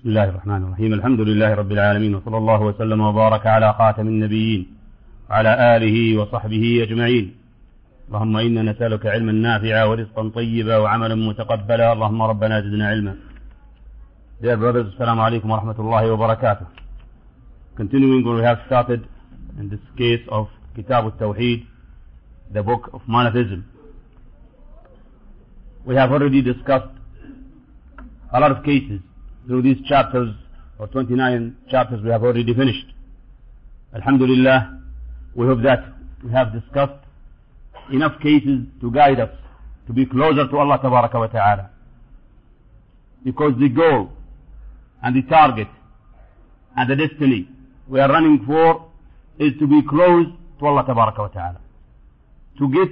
بسم الله الرحمن الرحيم الحمد لله رب العالمين وصلى الله وسلم وبارك على خاتم النبيين وعلى آله وصحبه أجمعين اللهم إنا نسألك علما نافعا ورزقا طيبا وعملا متقبلا اللهم ربنا زدنا علما Dear brothers, Assalamu alaikum wa rahmatullahi wa barakatuh. Continuing where we have started in this case of Kitab al-Tawheed, the book of monotheism. We have already discussed a lot of cases through these chapters, or 29 chapters we have already finished. Alhamdulillah, we hope that we have discussed enough cases to guide us to be closer to Allah Tabaraka wa Ta'ala. Because the goal and the target and the destiny we are running for is to be close to Allah Tabaraka wa Ta'ala. To get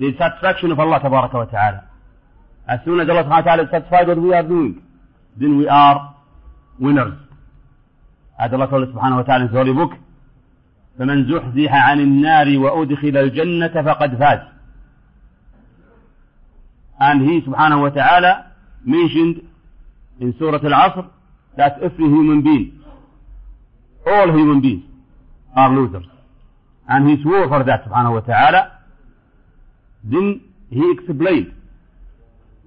the satisfaction of Allah Tabaraka wa Ta'ala. As soon as Allah subhanahu wa ta'ala is satisfied what we are doing, then we are winners. As Allah told us subhanahu wa ta'ala in His holy book, فمن زحزح عن النار وأدخل الجنة فقد فاز. And He subhanahu wa ta'ala mentioned in Surah Al-Asr that every human being, all human beings are losers. And He swore for that subhanahu wa ta'ala. Then He explained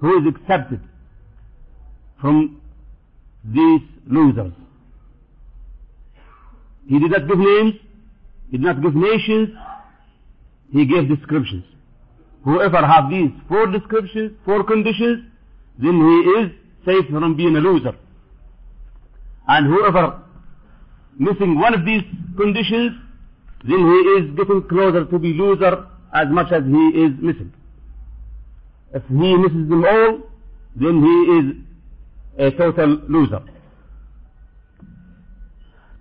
who is accepted from these losers. He did not give names, he did not give nations, he gave descriptions. Whoever have these four descriptions, four conditions, then he is safe from being a loser. And whoever missing one of these conditions, then he is getting closer to be loser as much as he is missing. If he misses them all, then he is a total loser.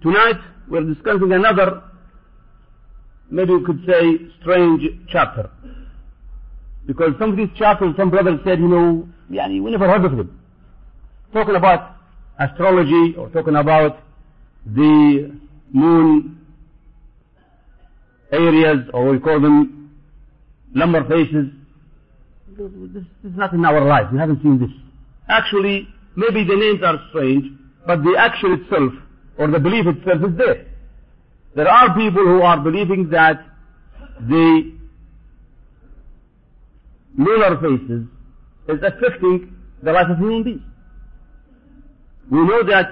Tonight we're discussing another, maybe we could say, strange chapter. Because some of these chapters, some brothers said, you know, yani, we never heard of them. Talking about astrology or talking about the moon areas, or we call them lunar phases, this is not in our life. We haven't seen this. Actually, maybe the names are strange, but the action itself, or the belief itself is there. There are people who are believing that the lunar phases is affecting the life of human beings. We know that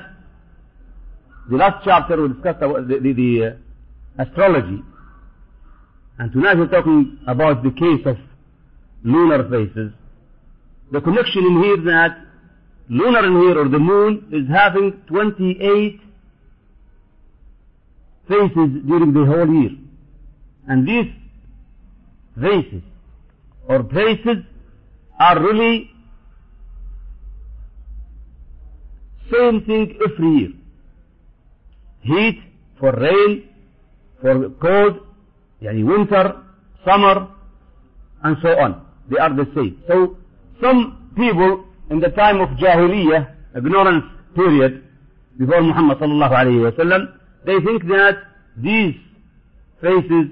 the last chapter we discussed the, the, the uh, astrology, and tonight we're talking about the case of lunar phases. The connection in here that lunar in here or the moon is having 28 phases during the whole year. And these phases or places are really same thing every year. Heat for rain, for cold, yani winter, summer, and so on. They are the same. So some people in the time of Jahiliyyah, ignorance period, before Muhammad sallallahu alayhi wasallam, they think that these phases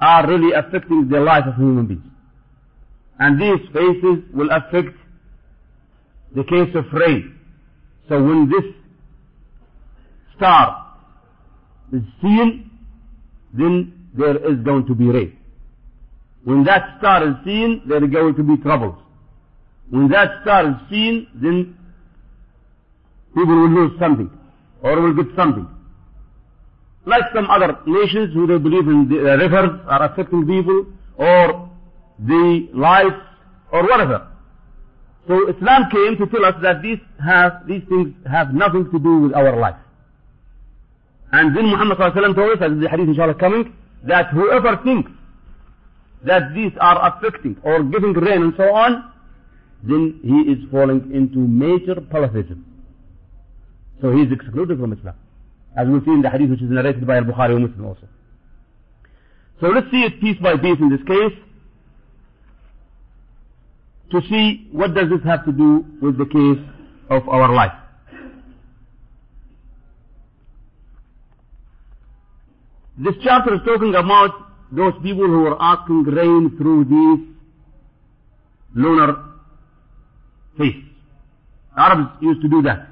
are really affecting the life of human beings. And these phases will affect the case of rain. So when this star is seen, then there is going to be rain. When that star is seen, there are going to be troubles. When that star is seen, then people will lose something or will get something. Like some other nations who they believe in the uh, rivers are affecting people or the life or whatever. So Islam came to tell us that these have, these things have nothing to do with our life. And then Muhammad told us, as the hadith inshallah coming, that whoever thinks that these are affecting or giving rain and so on, then he is falling into major polytheism. So he is excluded from Islam. As we see in the hadith which is narrated by Al-Bukhari and Muslim also. So let's see it piece by piece in this case to see what does this have to do with the case of our life. This chapter is talking about those people who were asking rain through these lunar phases. Arabs used to do that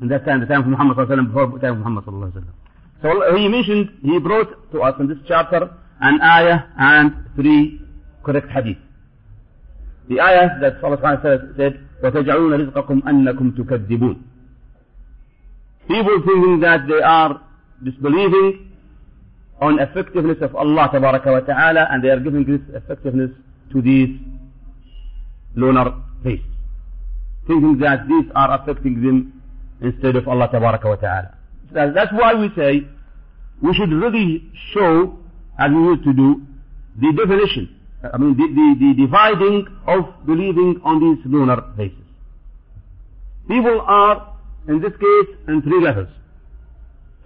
in that time, the time of Muhammad sallallahu before the time of Muhammad. So he mentioned, he brought to us in this chapter an ayah and three correct hadith. The ayah that Allah said, said وَتَجْعَلُونَ رِزْقَكُمْ أَنَّكُمْ تُكَذِّبُونَ People thinking that they are disbelieving on effectiveness of Allah ta'ala and they are giving this effectiveness to these lunar phases. Thinking that these are affecting them instead of Allah ta'ala. That's why we say we should really show, as we used to do, the definition, I mean the, the, the dividing of believing on these lunar phases. People are, in this case, in three levels.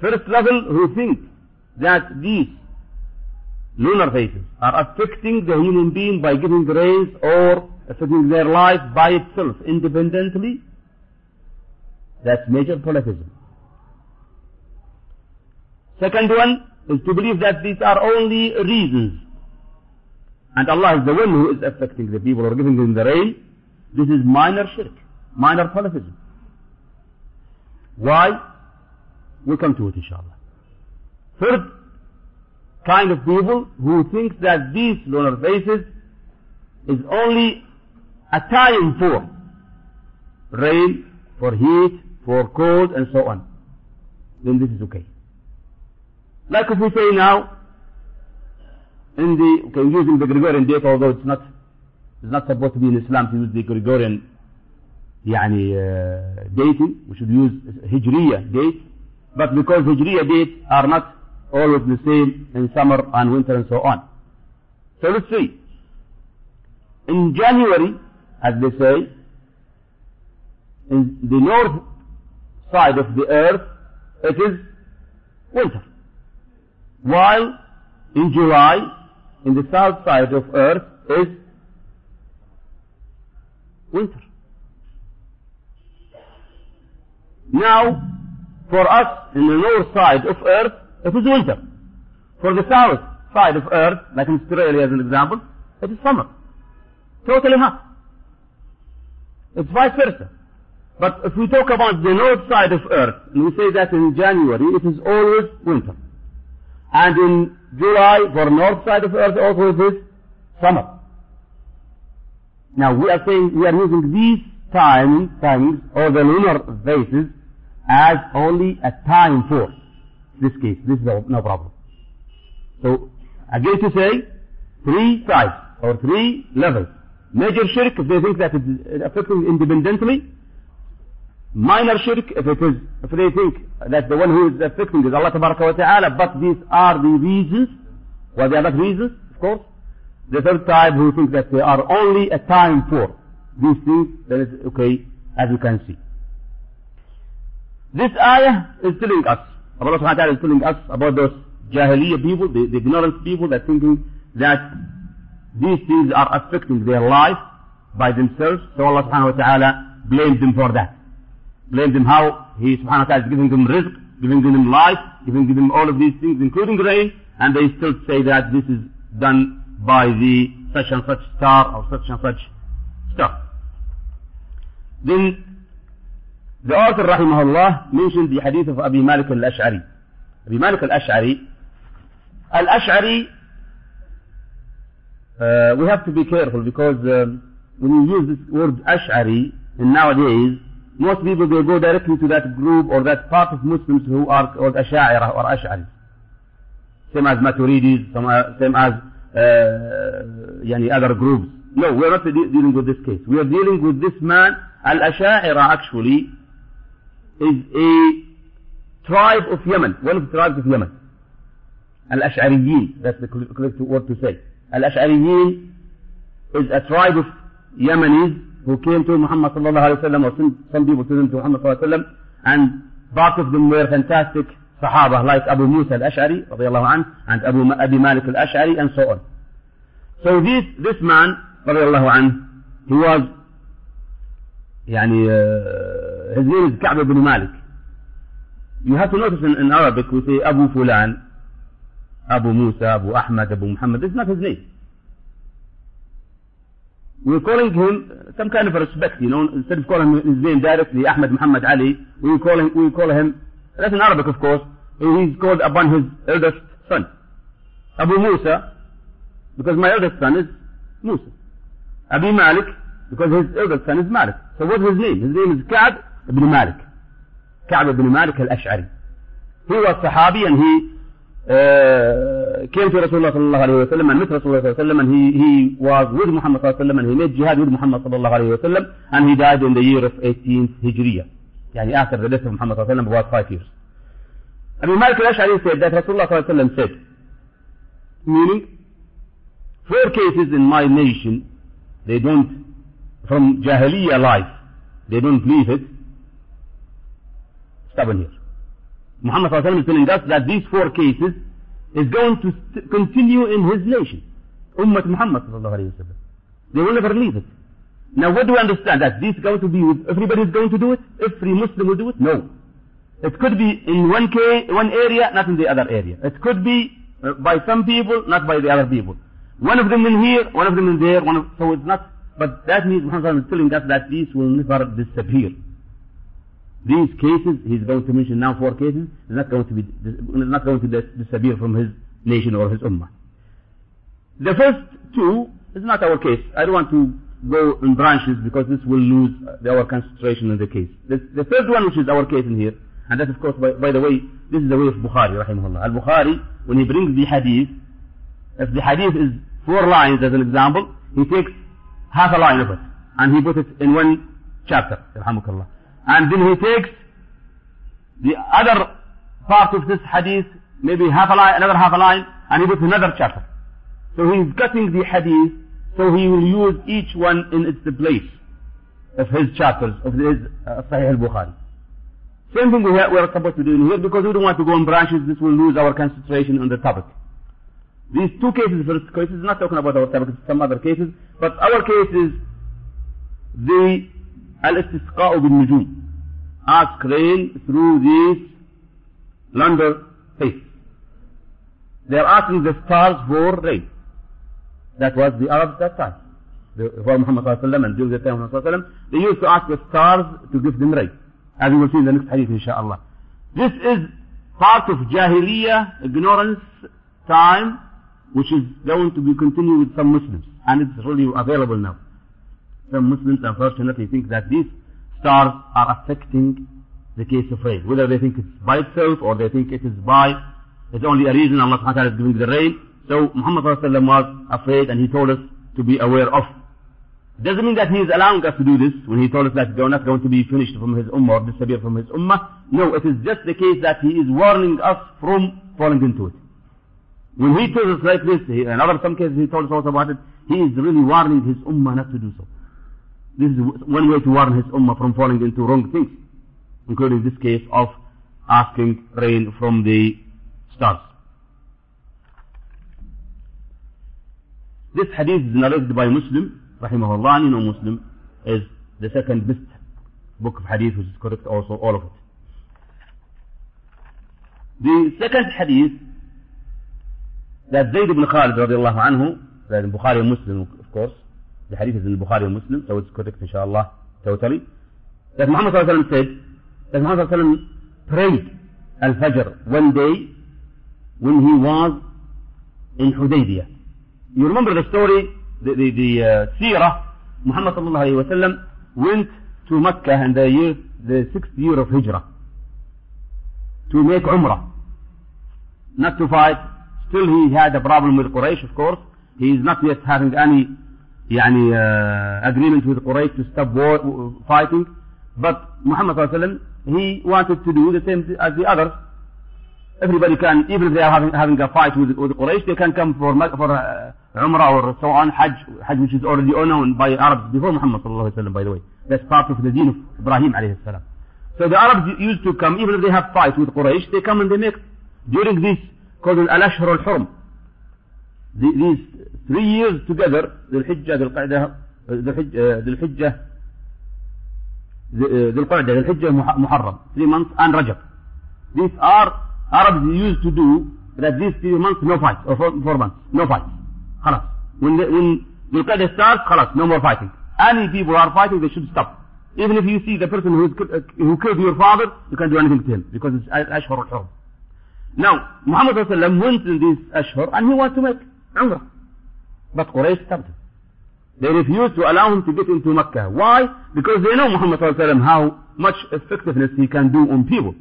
First level, who think that these lunar phases are affecting the human being by giving rays or affecting their life by itself independently. That's major polytheism. Second one is to believe that these are only reasons. And Allah is the one who is affecting the people or giving them the rain. This is minor shirk, minor polytheism. Why? We'll come to it inshallah Third kind of people who thinks that these lunar phases is only a time for rain, for heat, for cold and so on. Then this is okay. Like if we say now, in the, okay, using the Gregorian date, although it's not, it's not supposed to be in Islam to use the Gregorian يعني uh, dating, we should use Hijriya date, but because Hijriya dates are not always the same in summer and winter and so on. So let's see. In January, as they say, in the north side of the earth, it is winter. While in July, in the south side of earth is winter. Now, for us in the north side of earth, it is winter. For the south side of earth, like in Australia as an example, it is summer. Totally hot. It's vice versa. But if we talk about the north side of earth, and we say that in January, it is always winter. And in July, for north side of earth, also it is summer. Now we are saying we are using these time, times, or the lunar phases, as only a time for this case. This is no, problem. So, again to say, three types, or three levels. Major shirk, if they think that it's affecting independently. Minor shirk, if it is, if they think that the one who is affecting is Allah wa ta'ala, but these are the reasons, well they are not reasons, of course. The third type who think that they are only a time for these things, that is okay, as you can see. This ayah is telling us, Allah subhanahu wa ta'ala is telling us about those jahiliyyah people, the, the ignorant people that thinking that these things are affecting their life by themselves. So Allah subhanahu wa ta'ala blamed them for that. Blamed them how He subhanahu wa ta'ala is giving them rizq, giving them life, giving them all of these things, including rain, and they still say that this is done by the such and such star or such and such star. Then the author rahimahullah mentioned the hadith of Abi Malik al-Ash'ari. Abi Malik al-Ash'ari, al-Ash'ari, uh, we have to be careful because um, when you use this word Ash'ari, and nowadays, most people they go directly to that group or that part of Muslims who are called Ash'ari or Ash'ari. Same as Maturidis, same as uh, yani other groups. No, we are not de dealing with this case. We are dealing with this man. Al-Asha'ira actually is a tribe of Yemen, one of the tribes of Yemen. Al-Ash'ariyin, that's the correct word to say. Al-Ash'ariyin is a tribe of Yemenis who came to Muhammad sallallahu alayhi wa sallam, or some, some people to them to Muhammad sallallahu alayhi wa sallam, and part of them were fantastic Sahaba like Abu Musa al-Ash'ari radiallahu anhu, and Abu Abi Malik al-Ash'ari, and so on. So this, this man, radiallahu anhu, he was, يعني, uh, his name is Ka'b ibn Malik. You have to notice in, in Arabic we say Abu Fulan, Abu Musa, Abu Ahmad, Abu Muhammad. Is not his name. we're calling him some kind of respect, you know, instead of calling his name directly, Ahmed Muhammad Ali, we call him, we call him, that's in Arabic of course, he's called upon his eldest son. Abu Musa, because my eldest son is Musa. Abi Malik, because his eldest son is Malik. So what's his name? His name is Ka'b ibn Malik. Ka'b ibn Malik al-Ash'ari. He was Sahabi and he uh, came to Rasulullah sallallahu alayhi wa sallam and met Rasulullah sallallahu alayhi wa sallam and he, he was with Muhammad sallallahu alayhi wa sallam and he made jihad with Muhammad sallallahu alayhi wa sallam and he died in the year of 18th Hijriya. Yani after the death of Muhammad sallallahu alayhi wa sallam about five years. Abu Malik al-Ash'ari said that Rasulullah sallallahu alayhi wa sallam said, meaning, four cases in my nation, they don't, from Jahiliyyah life, they don't leave it, stubborn here. Muhammad is telling us that these four cases is going to continue in his nation. Ummah Muhammad They will never leave it. Now what do we understand? That this is going to be everybody is going to do it? Every Muslim will do it? No. It could be in one, case, one area, not in the other area. It could be uh, by some people, not by the other people. One of them in here, one of them in there, one of, so it's not, but that means Muhammad is telling us that these will never disappear. These cases, he's going to mention now four cases, is not going to be, not going to disappear from his nation or his ummah. The first two is not our case. I don't want to go in branches because this will lose our concentration in the case. The, the third one, which is our case in here, and that of course, by, by the way, this is the way of Bukhari, rahimahullah. Al-Bukhari, when he brings the hadith, if the hadith is four lines as an example, he takes half a line of it, and he puts it in one chapter, rahmukallah. And then he takes the other part of this hadith, maybe half a line, another half a line, and he puts another chapter. So he's cutting the hadith, so he will use each one in its place of his chapters, of his uh, Sahih al-Bukhari. Same thing we, are, supposed to do in here because we don't want to go in branches, this will lose our concentration on the topic. These two cases, first case is not talking about our topic, some other cases, but our case is the al-istisqa'u bin-nujum. Ask rain through these lunar phases. They are asking the stars for rain. That was the Arabs that time. For Muhammad sallallahu and during the time of Muhammad they used to ask the stars to give them rain. As we will see in the next hadith inshallah. This is part of Jahiliyyah, ignorance, time, which is going to be continued with some Muslims. And it's really available now. Some Muslims unfortunately think that these stars are affecting the case of rain. Whether they think it's by itself or they think it is by, it's only a reason Allah subhanahu wa ta'ala is giving the rain. So Muhammad was afraid and he told us to be aware of. Doesn't mean that he is allowing us to do this when he told us that they're not going to be finished from his ummah or disappear from his ummah. No, it is just the case that he is warning us from falling into it. When he tells us like this, in other some cases he told us also about it, he is really warning his ummah not to do so. This is one way to warn his ummah from falling into wrong things, including this case of asking rain from the stars. This hadith is narrated by Muslim, rahimahullah, and you know Muslim is the second best book of hadith which is correct also, all of it. The second hadith that Zayd ibn Khalid radiallahu anhu, that in Bukhari and Muslim of course, in Bukhari and Muslim, so it's correct inshallah, totally. That Muhammad sallallahu alayhi wa said, that Muhammad sallallahu alayhi wa prayed al-Fajr one day when he was in Hudaybiyah. You remember the story, the, the, the uh, seerah, Muhammad sallallahu alayhi wa sallam went to Mecca in the year, the sixth year of Hijrah to make Umrah, not to fight. Still he had a problem with Quraysh, of course. He is not yet having any يعني, uh, agreement with Quraysh to stop war, fighting. But Muhammad sallallahu alayhi wa sallam, he wanted to do the same as the others. Everybody can, even if they are having, having a fight with, with Quraysh, they can come for, for uh, Umrah or so on, Hajj, Hajj which is already known by Arabs before Muhammad sallallahu alayhi wa sallam, by the way. That's part of the deen of Ibrahim alayhi salam. So the Arabs used to come, even if they have fight with Quraysh, they come and they make, during this, called al-Ashhur al-Hurum, these three years together, the Hijjah, the Qa'dah, the uh, uh, Hijjah, the uh, Qa'dah, Dhul Hijjah, Muharram, three months and Rajab. These are Arabs used to do that these three months no fight, or four, four months, no fight. Khalas. When, the, when Dhul Qa'dah starts, khalas, no more fighting. Any people are fighting, they should stop. Even if you see the person who, is, who killed your father, you can't do anything to him because it's Ashhar al-Hurum. Now, Muhammad went in these Ashhar and he wanted to make Umrah. But Quraysh stopped him. They refused to allow him to get into Mecca. Why? Because they know Muhammad ﷺ how much effectiveness he can do on people.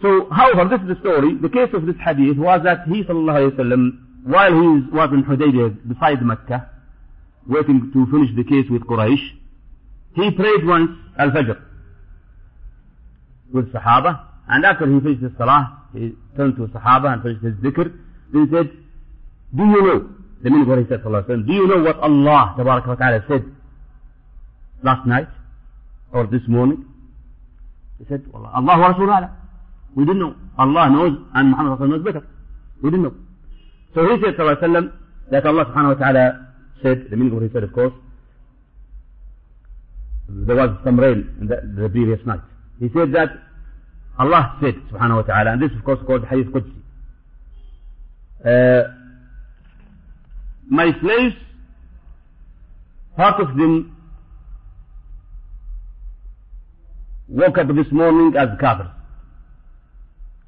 So, however, this is the story. The case of this hadith was that he, sallallahu alayhi wa while he was in Hudaybiyah beside Mecca, waiting to finish the case with Quraysh, he prayed once Al-Fajr with Sahaba, and after he finished his Salah, he turned to Sahaba and finished his dhikr, then he said, do you know, the meaning of what he said, wa do you know what Allah wa ta'ala said last night, or this morning? He said, Allah wa Rasul We didn't know. Allah knows, and Muhammad knows better. We didn't know. So he said, sallam, that Allah subhanahu wa ta'ala said, the meaning of what he said, of course, there was some rain in the, the previous night. He said that Allah said, subhanahu wa ta'ala, and this of course called Hadith Qudsi. Uh, my slaves, part of them woke up this morning as kafirs.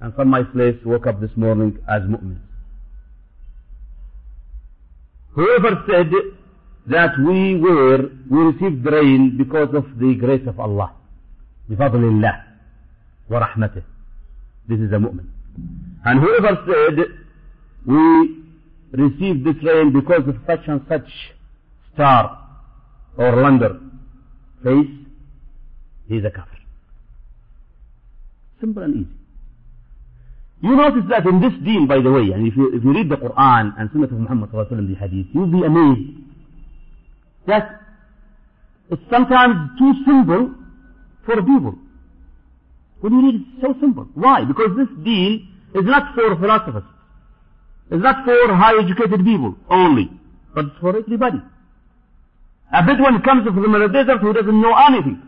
And some of my slaves woke up this morning as mu'mins. Whoever said that we were, we received rain because of the grace of Allah. بفضل الله ورحمته. This is a mu'min. And whoever said we received this rain because of such and such star or lunar phase, he is a kafir. Simple and easy. You notice that in this deen, by the way, and if you, if you read the Quran and Sunnah of Muhammad the hadith, you'll be amazed that it's sometimes too simple for people. When you read it, it's so simple. Why? Because this deen is not for philosophers. It's not for high educated people only, but it's for everybody. A Bedouin comes from the desert who doesn't know anything.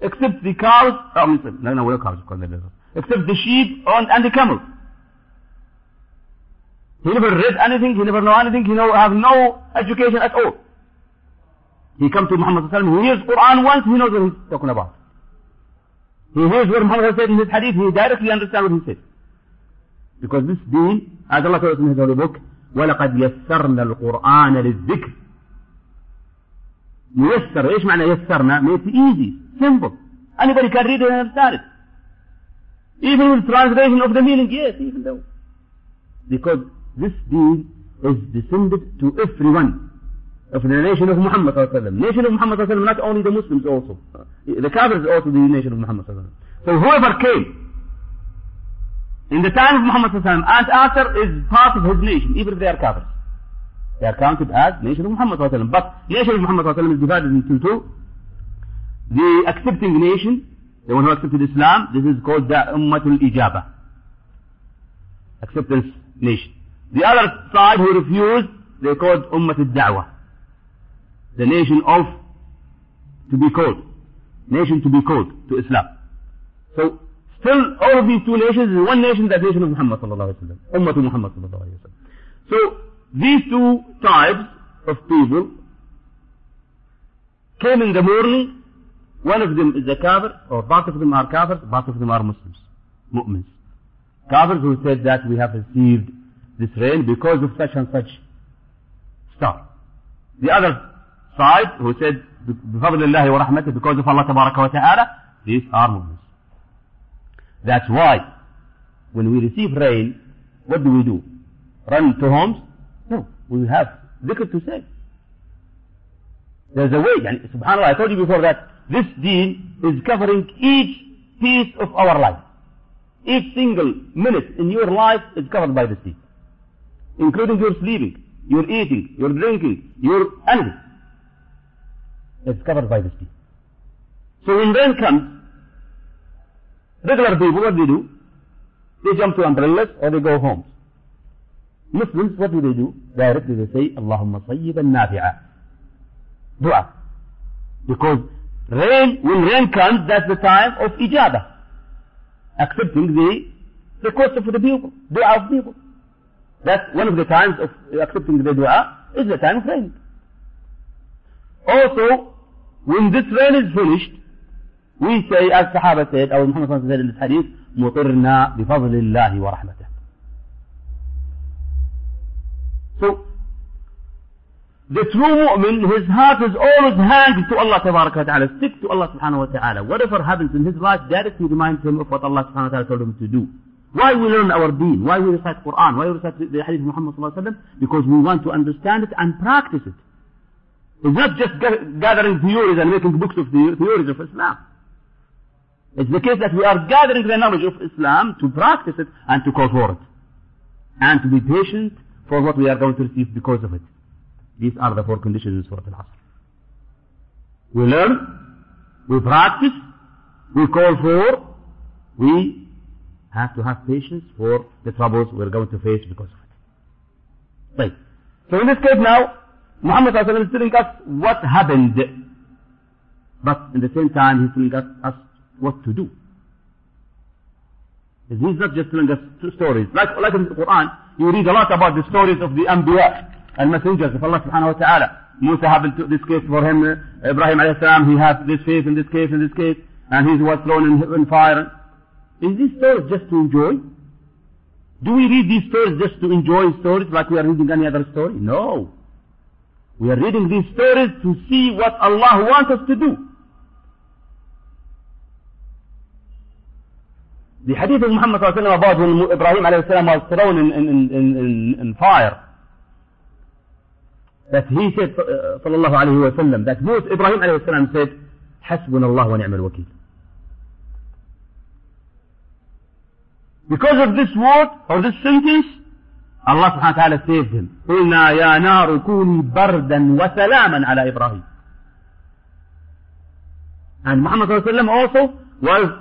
Except the cows, oh, no, no, we're cows, of course, except the sheep and, and the camel. He never read anything, he never know anything, he know, have no education at all. He comes to Muhammad he hears Quran once, he knows what he's talking about. He hears what Muhammad said in his hadith, he directly understands what he said. Because this deen, as Allah tells in his holy book, وَلَقَدْ يَسَّرْنَا الْقُرْآنَ لِلذِّكْرِ ميسر إيش معنى يسرنا made easy simple anybody can read it and understand it even with translation of the meaning, yes, even though. Because this deen is descended to everyone of the nation of Muhammad Nation of Muhammad not only the Muslims also. The Kafirs also the nation of Muhammad So whoever came in the time of Muhammad and after is part of his nation, even if they are Kafirs. They are counted as nation of Muhammad But nation of Muhammad is divided into two. The accepting nation the one who accepted Islam, this is called the Ummatul Ijaba. Acceptance nation. The other side who refused, they called Ummatul Da'wah. The nation of to be called. Nation to be called to Islam. So, still these two nations is one nation, that nation of Muhammad sallallahu alayhi wa sallam. Ummatul Muhammad sallallahu alayhi wa sallam. So, these two types of people came in the morning one of them is a kafir, or part of them are kafirs, part of them are Muslims, mu'mins. Kafirs who said that we have received this rain because of such and such star. The other side who said, بفضل الله ورحمته, because of Allah تبارك وتعالى, these are mu'mins. That's why, when we receive rain, what do we do? Run to homes? No, we have dhikr to say. There's a way, and subhanAllah, I told you before that this deen is covering each piece of our life. Each single minute in your life is covered by this deen. Including your sleeping, your eating, your drinking, your anything. It's covered by this deen. So when rain comes, regular people, what do they do? They jump to umbrellas or they go home. Muslims, what do they do? Directly they say, Allahumma sayyiban nafi'a. Dua. Because Rain, when rain comes, that's the time of ijabah. Accepting the request of the people, dua of people. That's one of the times of accepting the dua is the time of rain. Also, when this rain is finished, say, as Sahaba said, or Muhammad said in this hadith, مطرنا بفضل الله ورحمته. So, the true mu'min, his heart is always hanged to Allah Tabaraka wa ta'ala, stick to Allah Subhanahu wa ta'ala. Whatever happens in his life directly reminds him of what Allah Subhanahu wa ta'ala told him to do. Why we learn our deen? Why we recite Quran? Why we recite the hadith of Muhammad sallallahu alaihi wasallam? Because we want to understand it and practice it. It's not just gathering theories and making books of the theories of Islam. It's the case that we are gathering the knowledge of Islam to practice it and to call for it. And to be patient for what we are going to receive because of it. These are the four conditions in Surah Al-Asr. We learn, we practice, we call for, we have to have patience for the troubles we're going to face because of it. Right. So in this case now, Muhammad is telling us what happened. But in the same time, he's telling us, us what to do. He's not just telling us stories. Like, like in the Quran, you read a lot about the stories of the Anbiya and messengers of Allah subhanahu wa ta'ala. Musa happened to this case for him, uh, Ibrahim alayhi salam, he had this case in this case in this case, and he was thrown in, in fire. Is these stories just to enjoy? Do we read these stories just to enjoy stories like we are reading any other story? No. We are reading these stories to see what Allah wants us to do. The hadith of Muhammad about when Ibrahim was thrown in, in, in, fire. That he said, uh, sallallahu alayhi wa sallam, that both Ibrahim alayhi salam said, حسبنا الله ونعم الوكيل. Because of this word or this sentence, Allah wa ta'ala saved him. قلنا يا نار كوني بردا وسلاما على إبراهيم. And Muhammad sallallahu also was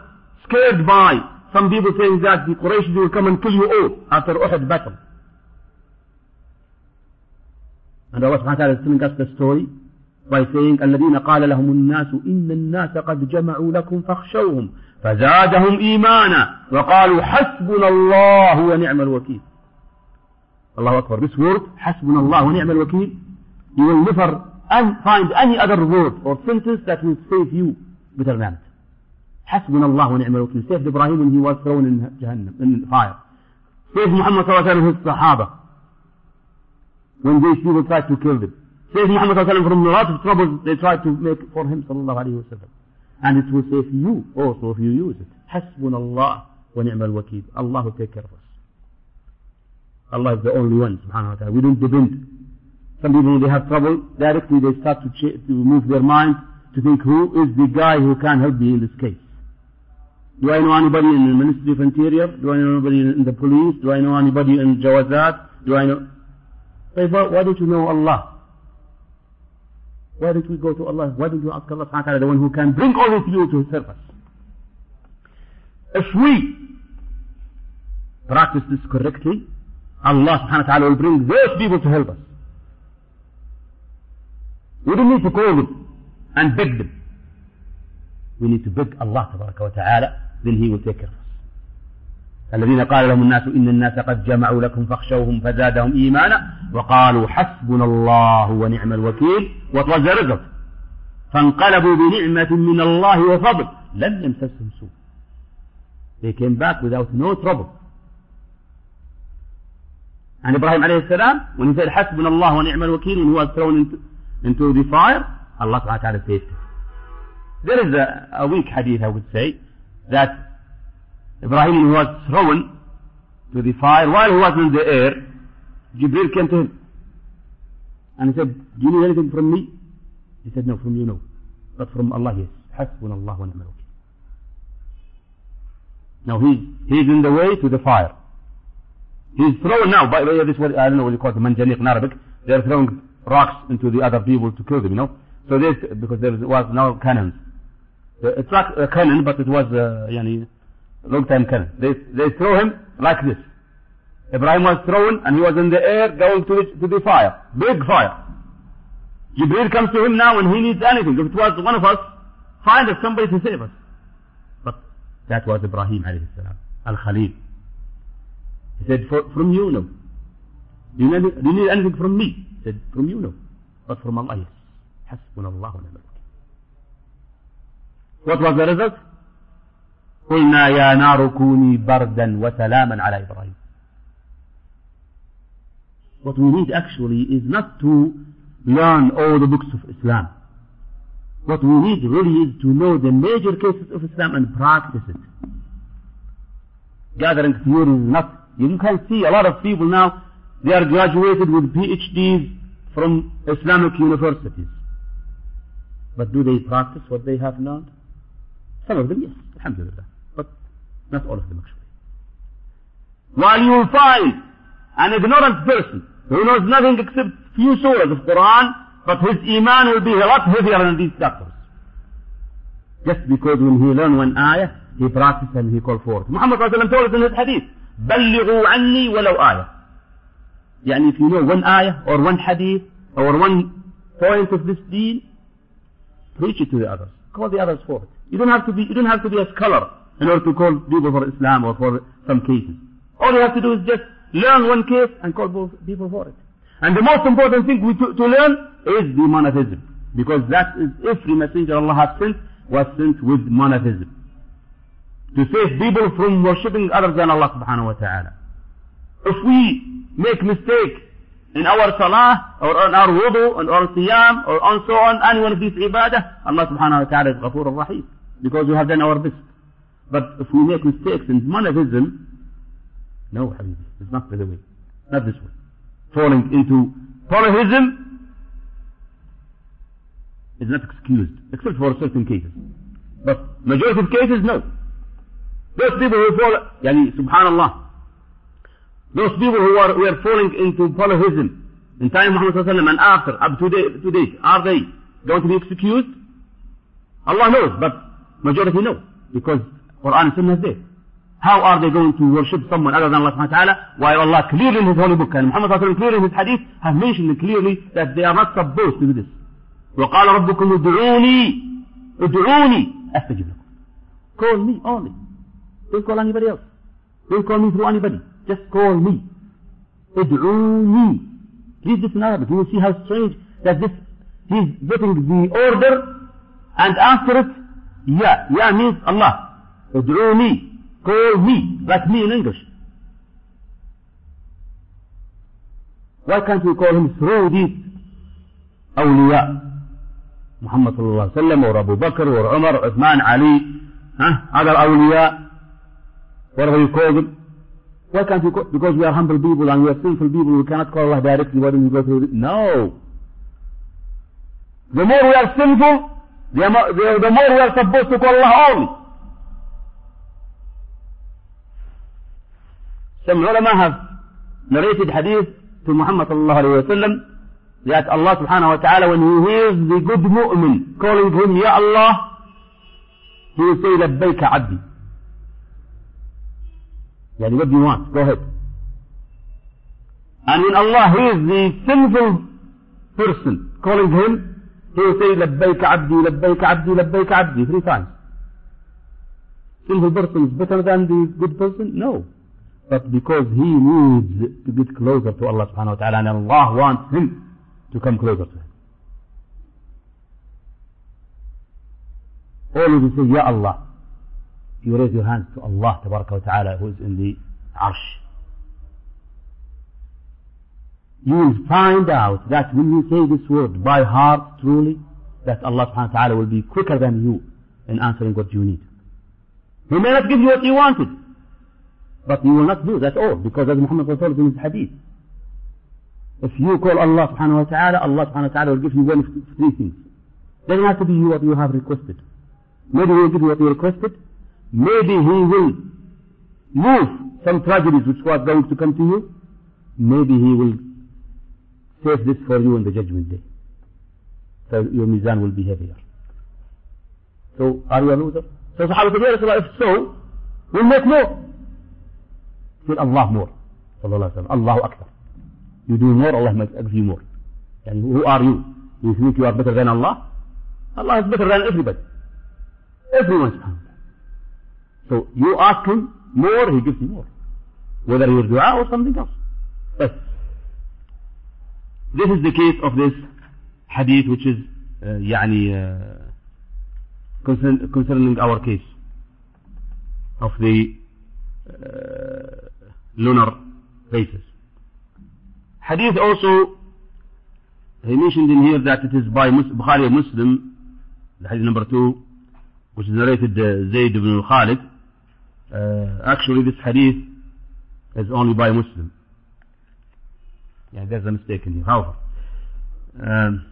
scared by some people saying that the Quraysh will come and kill you all after Uhud battle. And Allah subhanahu wa ta'ala is telling us the story by saying الذين قال لهم الناس إن الناس قد جمعوا لكم فاخشوهم فزادهم إيمانا وقالوا حسبنا الله ونعم الوكيل الله أكبر this word حسبنا الله ونعم الوكيل you will never find any other word or sentence that will save you better than it حسبنا الله ونعم الوكيل was thrown in Jahannam in fire saved Muhammad صلى الله عليه وسلم his Sahaba when these people tried to kill them saved Muhammad صلى الله عليه وسلم from a lot of troubles they tried to make for him صلى الله عليه وسلم and it will save you also if you use it. حسبنا الله ونعم الوكيل. Allah will take care of us. Allah is the only one, subhanahu wa ta'ala. We don't depend. Some people when they have trouble, directly they start to, to move their mind to think who is the guy who can help me in this case. Do I know anybody in the Ministry of Interior? Do I know anybody in the police? Do I know anybody in Jawazat? Do I know? Why don't you know Allah? Why don't we go to Allah? Why don't you ask Allah subhanahu wa ta'ala, the one who can bring all of you to His service? If we practice this correctly, Allah subhanahu wa ta'ala will bring those people to help us. We don't need to call them and beg them. We need to beg Allah subhanahu wa ta'ala, ذي والذكر الذين قال لهم الناس إن الناس قد جمعوا لكم فاخشوهم فزادهم إيمانا وقالوا حسبنا الله ونعم الوكيل وطوز رزق. فانقلبوا بنعمة من الله وفضل. لم يمسسهم سوء. They came back without no trouble. عن إبراهيم عليه السلام when he said حسبنا الله ونعم الوكيل when he was thrown into, into the fire Allah تعالى says there is a, a weak hadith I would say that Ibrahim was thrown to the fire while he was in the air, Jibril came to him and he said, Do you need anything from me? He said, No, from you, no. But from Allah, yes. Hasbunallah wa Now he's, he's in the way to the fire. He's thrown now by, by this, what, I don't know what you call it, manjaniq in Arabic. They're throwing rocks into the other people to kill them, you know. So this, because there was no cannons. It's like a cannon, but it was, uh, yani, long time cannon. They, they throw him like this. Ibrahim was thrown and he was in the air going to the, to the fire. Big fire. Jibril comes to him now when he needs anything. If it was one of us, find us somebody to save us. But that was Ibrahim alayhi salam, al-Khalil. He said, from you no. Do you, need, do you need anything from me? He said, from you, no. But from Allah, yes. حسبنا الله ونعم الوكيل. What was the result? قلنا يا نار كوني بردا وسلاما على إبراهيم. What we need actually is not to learn all the books of Islam. What we need really is to know the major cases of Islam and practice it. Gathering theory is not, you can see a lot of people now, they are graduated with PhDs from Islamic universities. But do they practice what they have learned? Some of them, yes, alhamdulillah. But not all of them actually. While you will find an ignorant person who knows nothing except few surahs of Quran, but his iman will be a lot heavier than these doctors. Just because when he learn one ayah, he practices and he call forth. Muhammad told us in his hadith, بلغوا عني ولو آية. يعني if you know one ayah or one hadith or one point of this deen, preach it to the others. Call the others forth. You don't have to be, you don't have to be a scholar in order to call people for Islam or for some cases. All you have to do is just learn one case and call people for it. And the most important thing we to, to learn is the monotheism. Because that is every messenger Allah has sent was sent with monotheism. To save people from worshipping others than Allah subhanahu wa ta'ala. If we make mistake in our salah or on our wudu and our siyam or on so on any one of these ibadah, Allah subhanahu wa ta'ala is ghafur rahim because we have done our best. But if we make mistakes in monotheism, no, Habibi, it's not the way. Not this way. Falling into polytheism is not excused, except for certain cases. But majority of cases, no. Those people who fall, yani, subhanallah, those people who are, who are falling into polytheism in time of Muhammad and after, up to date, to date, are they going to be excused? Allah knows, but majority no, because Quran and Sunnah is there. How are they going to worship someone other than Allah subhanahu wa ta'ala while Allah clearly in His holy book and Muhammad sallallahu clearly in His hadith have mentioned clearly that they are not supposed to do this. وقال ربكم ادعوني ادعوني استجب لكم. Call me only. Don't call anybody else. Don't call me through anybody. Just call me. ادعوني. Read this in Arabic. You will see how strange that this, he's getting the order and after it, yeah. Yeah means Allah. ادعوني. Call me. Like me in English. Why can't we call him through these أولياء محمد صلى الله عليه وسلم or Abu Bakr or Umar, Uthman, Ali, huh? other awliya, whatever you call them. Why can't you call, because we are humble people and we are sinful people, we cannot call Allah directly, why don't we go through it? No. The more we are sinful, the more, the, the more we are supposed to call Allah only. Some ulama narrated hadith to Muhammad sallallahu alayhi wa sallam that Allah subhanahu wa ta'ala when he hears the good mu'min calling him Ya Allah he will say لبيك عبدي يعني what do you want go ahead and when Allah hears the sinful person calling him will say لبيك عبدي لبيك عبدي لبيك عبدي three times sinful person is better than the good person no but because he needs to get closer to Allah subhanahu wa ta'ala and Allah wants him to come closer to him. Always you say, Ya Allah. You raise your hands to Allah wa ta'ala who is in the arsh. You will find out that when you say this word by heart truly, that Allah subhanahu wa ta'ala will be quicker than you in answering what you need. He may not give you what you wanted, but you will not do that all because as Muhammad told in his hadith, if you call Allah subhanahu wa ta'ala, Allah subhanahu wa ta'ala will give you one of three things. Doesn't have to be what you have requested. Maybe he will give you what you requested. Maybe he will move some tragedies which was going to come to you. Maybe he will save this for you on the judgment day. So your mizan will be heavier. So are you a loser? So Sahaba said, Ya if so, we'll make more. Say Allah more. Sallallahu Alaihi Wasallam. Allahu Akbar. You do more, Allah makes you more. And who are you? You think you are better than Allah? Allah is better than everybody. Everyone So you ask him more, he gives you more. Whether your dua or something else. Yes. This is the case of this hadith which is uh, يعني, uh, concerning our case of the uh, lunar phases. Hadith also, he mentioned in here that it is by Mus Bukhari Muslim, the hadith number two, which is narrated uh, Zayd ibn Khalid. Uh, actually, this hadith is only by Muslim. Yeah, there's a mistake in here. However, um,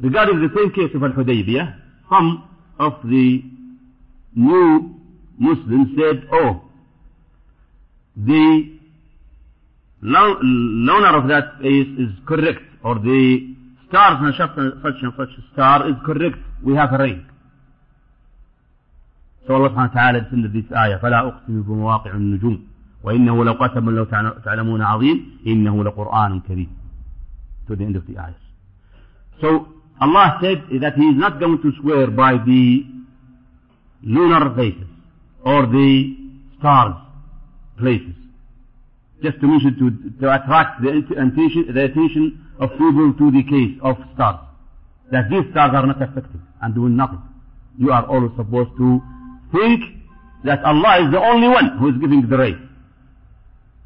regarding the same case of Al-Hudaybiyah, some of the new Muslims said, oh, the loner of that place is correct, or the stars in such and such star is correct, we have a rain. Allah subhanahu wa ta'ala descended this ayah, فلا أقسم بمواقع النجوم وإنه لو قسم لو تعلمون عظيم إنه لقرآن كريم to the end of the ayah. So Allah said that He is not going to swear by the lunar bases or the stars places. Just to mention to, to attract the attention, the attention of people to the case of stars. That these stars are not affected and doing nothing. You are always supposed to think that Allah is the only one who is giving the rain.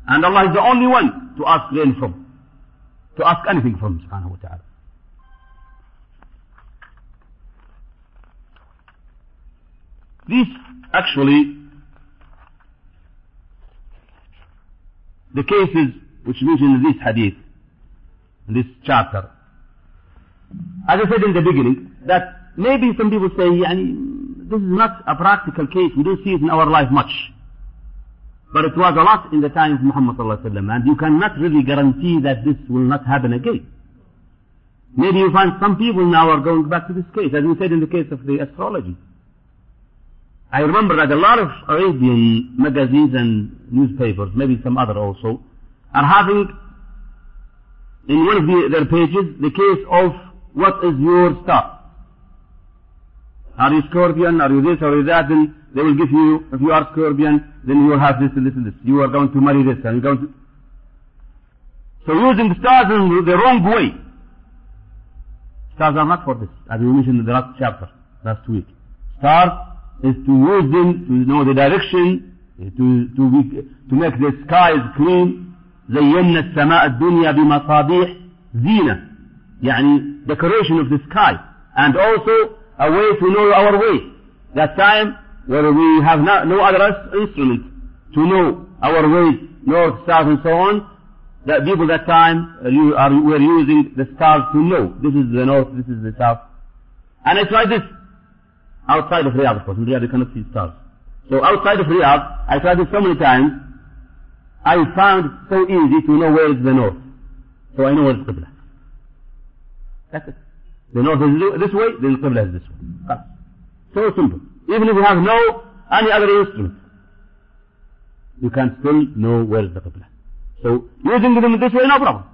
And Allah is the only one to ask rain from, to ask anything from subhanahu wa ta'ala. This actually, the cases which mentioned in this hadith, in this chapter, as I said in the beginning, that maybe some people say, yani, this is not a practical case, we don't see it in our life much. But it was a lot in the time of Muhammad and you cannot really guarantee that this will not happen again. Maybe you find some people now are going back to this case, as we said in the case of the astrology. I remember that a lot of Arabian magazines and newspapers, maybe some other also, are having in one of the, their pages the case of what is your star. Are you Scorpion? Are you this? Are you that? Then they will give you, if you are Scorpion, then you will have this and this and this. You are going to marry this and you're going to... So using the stars in the wrong way. Stars are not for this, as we mentioned in the last chapter, last week. Stars is to use them to know the direction, to, to, be, to make the skies clean. زينا السماء الدنيا بمصابيح زينة يعني decoration of the sky and also a way to know our way that time where we have no, no other instrument to know our way north south and so on that people that time uh, are, are, were using the stars to know this is the north this is the south and it's like this outside of Riyadh, of course. In Riyadh, you cannot see stars. So outside of Riyadh, I tried it so many times, I found it so easy to know where is the north. So I know where is Qibla. That's it. The north is this way, then Qibla is this way. So simple. Even if you have no, any other instrument, you can still know where is the Qibla. So using them this way, no problem.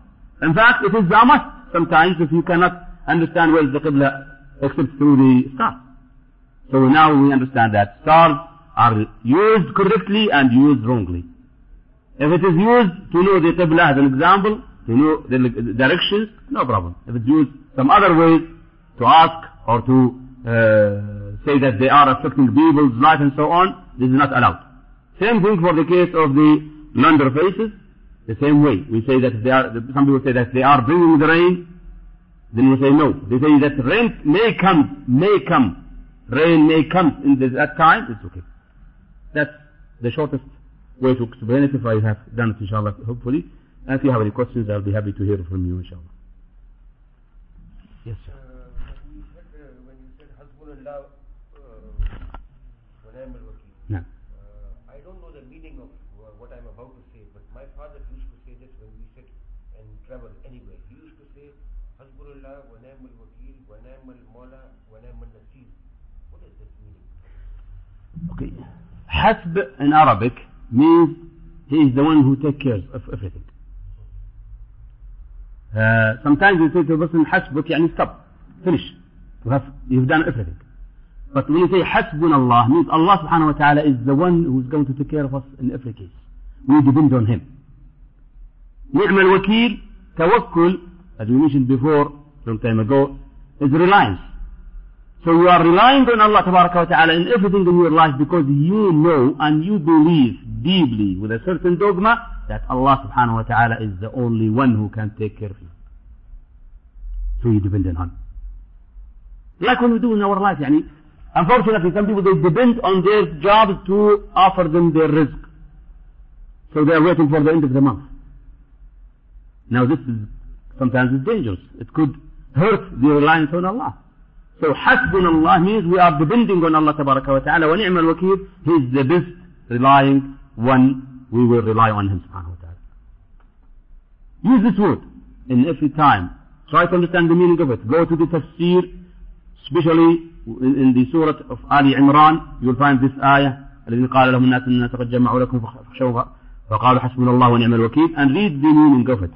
In fact, it is a must sometimes if you cannot understand where is the Qibla except through the star. So now we understand that stars are used correctly and used wrongly. If it is used to know the Qibla as an example, to know the directions, no problem. If it's used some other way to ask or to uh, say that they are affecting people's life and so on, this is not allowed. Same thing for the case of the lunar phases, the same way. We say that they are, some people say that they are bringing the rain, then we say no. They say that rain may come, may come rain may come in this, that time, it's okay. That's the shortest way to explain it if I have done it, inshallah, hopefully. And if you have any questions, I'll be happy to hear from you, inshallah. Yes, sir. you said, uh, when you said Hasbunallah, uh, Yeah. uh, I don't know the meaning of uh, what I'm about to say, but my father used to say this when we sit and travel anywhere. He used to say, Hasbunallah, wa ni'mal wakil, wa ni'mal mawla, wa ni'mal nasir. What is this meaning? Okay. Hasb in Arabic means he is the one who takes care of everything. Uh, sometimes you say to a person, Hasbuk, yani stop, finish. You have, you've done everything. But when you say Hasbun Allah, means Allah subhanahu wa ta'ala is the one who's going to take care of us in every case. We depend on Him. نعم الوكيل توكل as we mentioned before some time ago is reliance So you are relying on Allah Ta'ala in everything in your life because you know and you believe deeply with a certain dogma that Allah Subhanahu Wa Ta'ala is the only one who can take care of you. So you depend on Him. Like what we do in our life, yani, unfortunately some people they depend on their jobs to offer them their rizq. So they are waiting for the end of the month. Now this is sometimes it's dangerous. It could hurt the reliance on Allah. So حسبنا الله means we are depending on Allah تبارك وتعالى ونعم الوكيل he is the best relying one we will rely on him سبحانه وتعالى use this word in every time try to understand the meaning of it go to the tafsir especially in, the surah of Ali Imran you will find this ayah الذي قال لهم الناس الناس قد جمعوا لكم فاخشوا فقالوا حسبنا الله ونعم الوكيل and read the meaning of it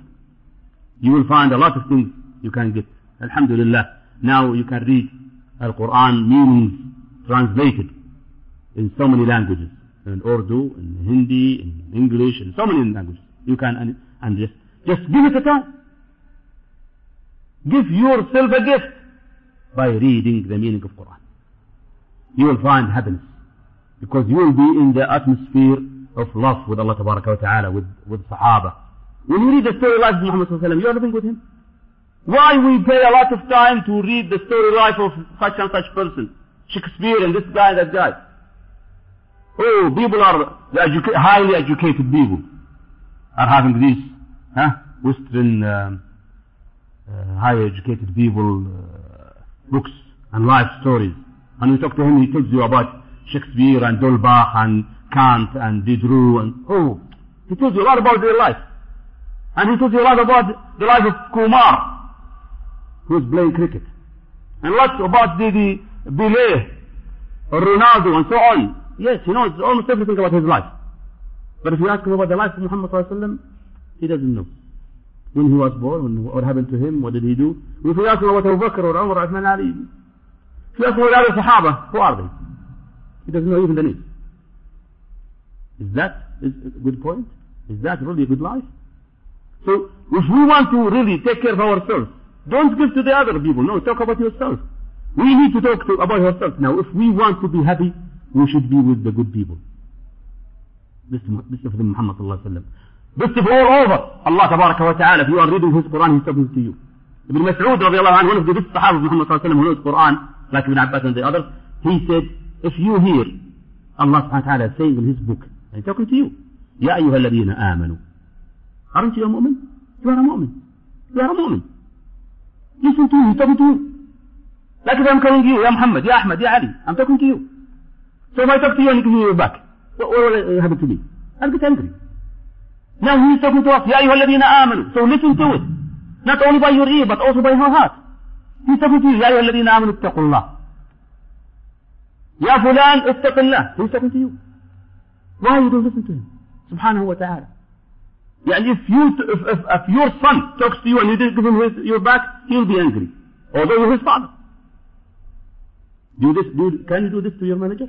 you will find a lot of things you can get alhamdulillah now you can read Al-Quran meanings translated in so many languages in Urdu, in Hindi, in English, in so many languages. You can and, just just give it a time. Give yourself a gift by reading the meaning of Quran. You will find happiness because you will be in the atmosphere of love with Allah Ta'ala, with, with Sahaba. When you read the story of Muhammad Sallallahu Alaihi Wasallam, you are living with him. Why we pay a lot of time to read the story life of such and such person? Shakespeare and this guy and that guy. Oh, people are educa- highly educated people are having these huh, Western um, uh, highly educated people uh, books and life stories. And you talk to him, he tells you about Shakespeare and d'Holbach and Kant and Diderot and oh, he tells you a lot about their life. And he tells you a lot about the life of Kumar, who is playing cricket. And lots about the, the Pelé, or Ronaldo, and so on. Yes, he knows almost everything about his life. But if you ask him about the life of Muhammad sallallahu he doesn't know. When he was born, what happened to him, what did he do? If you ask him about Abu Bakr or Umar, Uthman, Ali, if you ask him about the Sahaba, who are they? He doesn't know even the name. Is that a good point? Is that really a good life? So, if we want to really take care of ourselves, don't give to the other people. No, talk about yourself. We need to talk to, about ourselves. Now, if we want to be happy, we should be with the good people. This, this of the Muhammad sallallahu alaihi wasallam. This of all over. Allah tabaraka wa ta'ala, if you are reading his Quran, he's talking to you. Ibn Mas'ud radiallahu anhu, one of the best Sahaba of Muhammad sallallahu alaihi wasallam who knows Quran, like Ibn Abbas and the others, he said, if you hear Allah subhanahu wa ta'ala saying in his book, he's talking to you, يا أيها الذين آمنوا Aren't you a mu'min? You are a mu'min. You are a mu'min. يسلطوه يثبتوه لكن فهم كانوا يجيو يا محمد يا أحمد يا علي أم تكن كيو سوف يتبتي يجيو باك ولا يهبط هذا أنت تنكري Now he نعم talking to us, يا أيها الذين آمنوا. سو listen to it. Not only by your ear, but also by your heart. He is talking يا أيها الذين آمنوا اتقوا الله. يا فلان اتق الله. He is talking. Why you don't listen to him? سبحانه وتعالى. ta'ala. يعني if you if, if, if your son talks to you and you didn't give him his, your back, he'll be angry. Although you're his father. Do this do can you do this to your manager?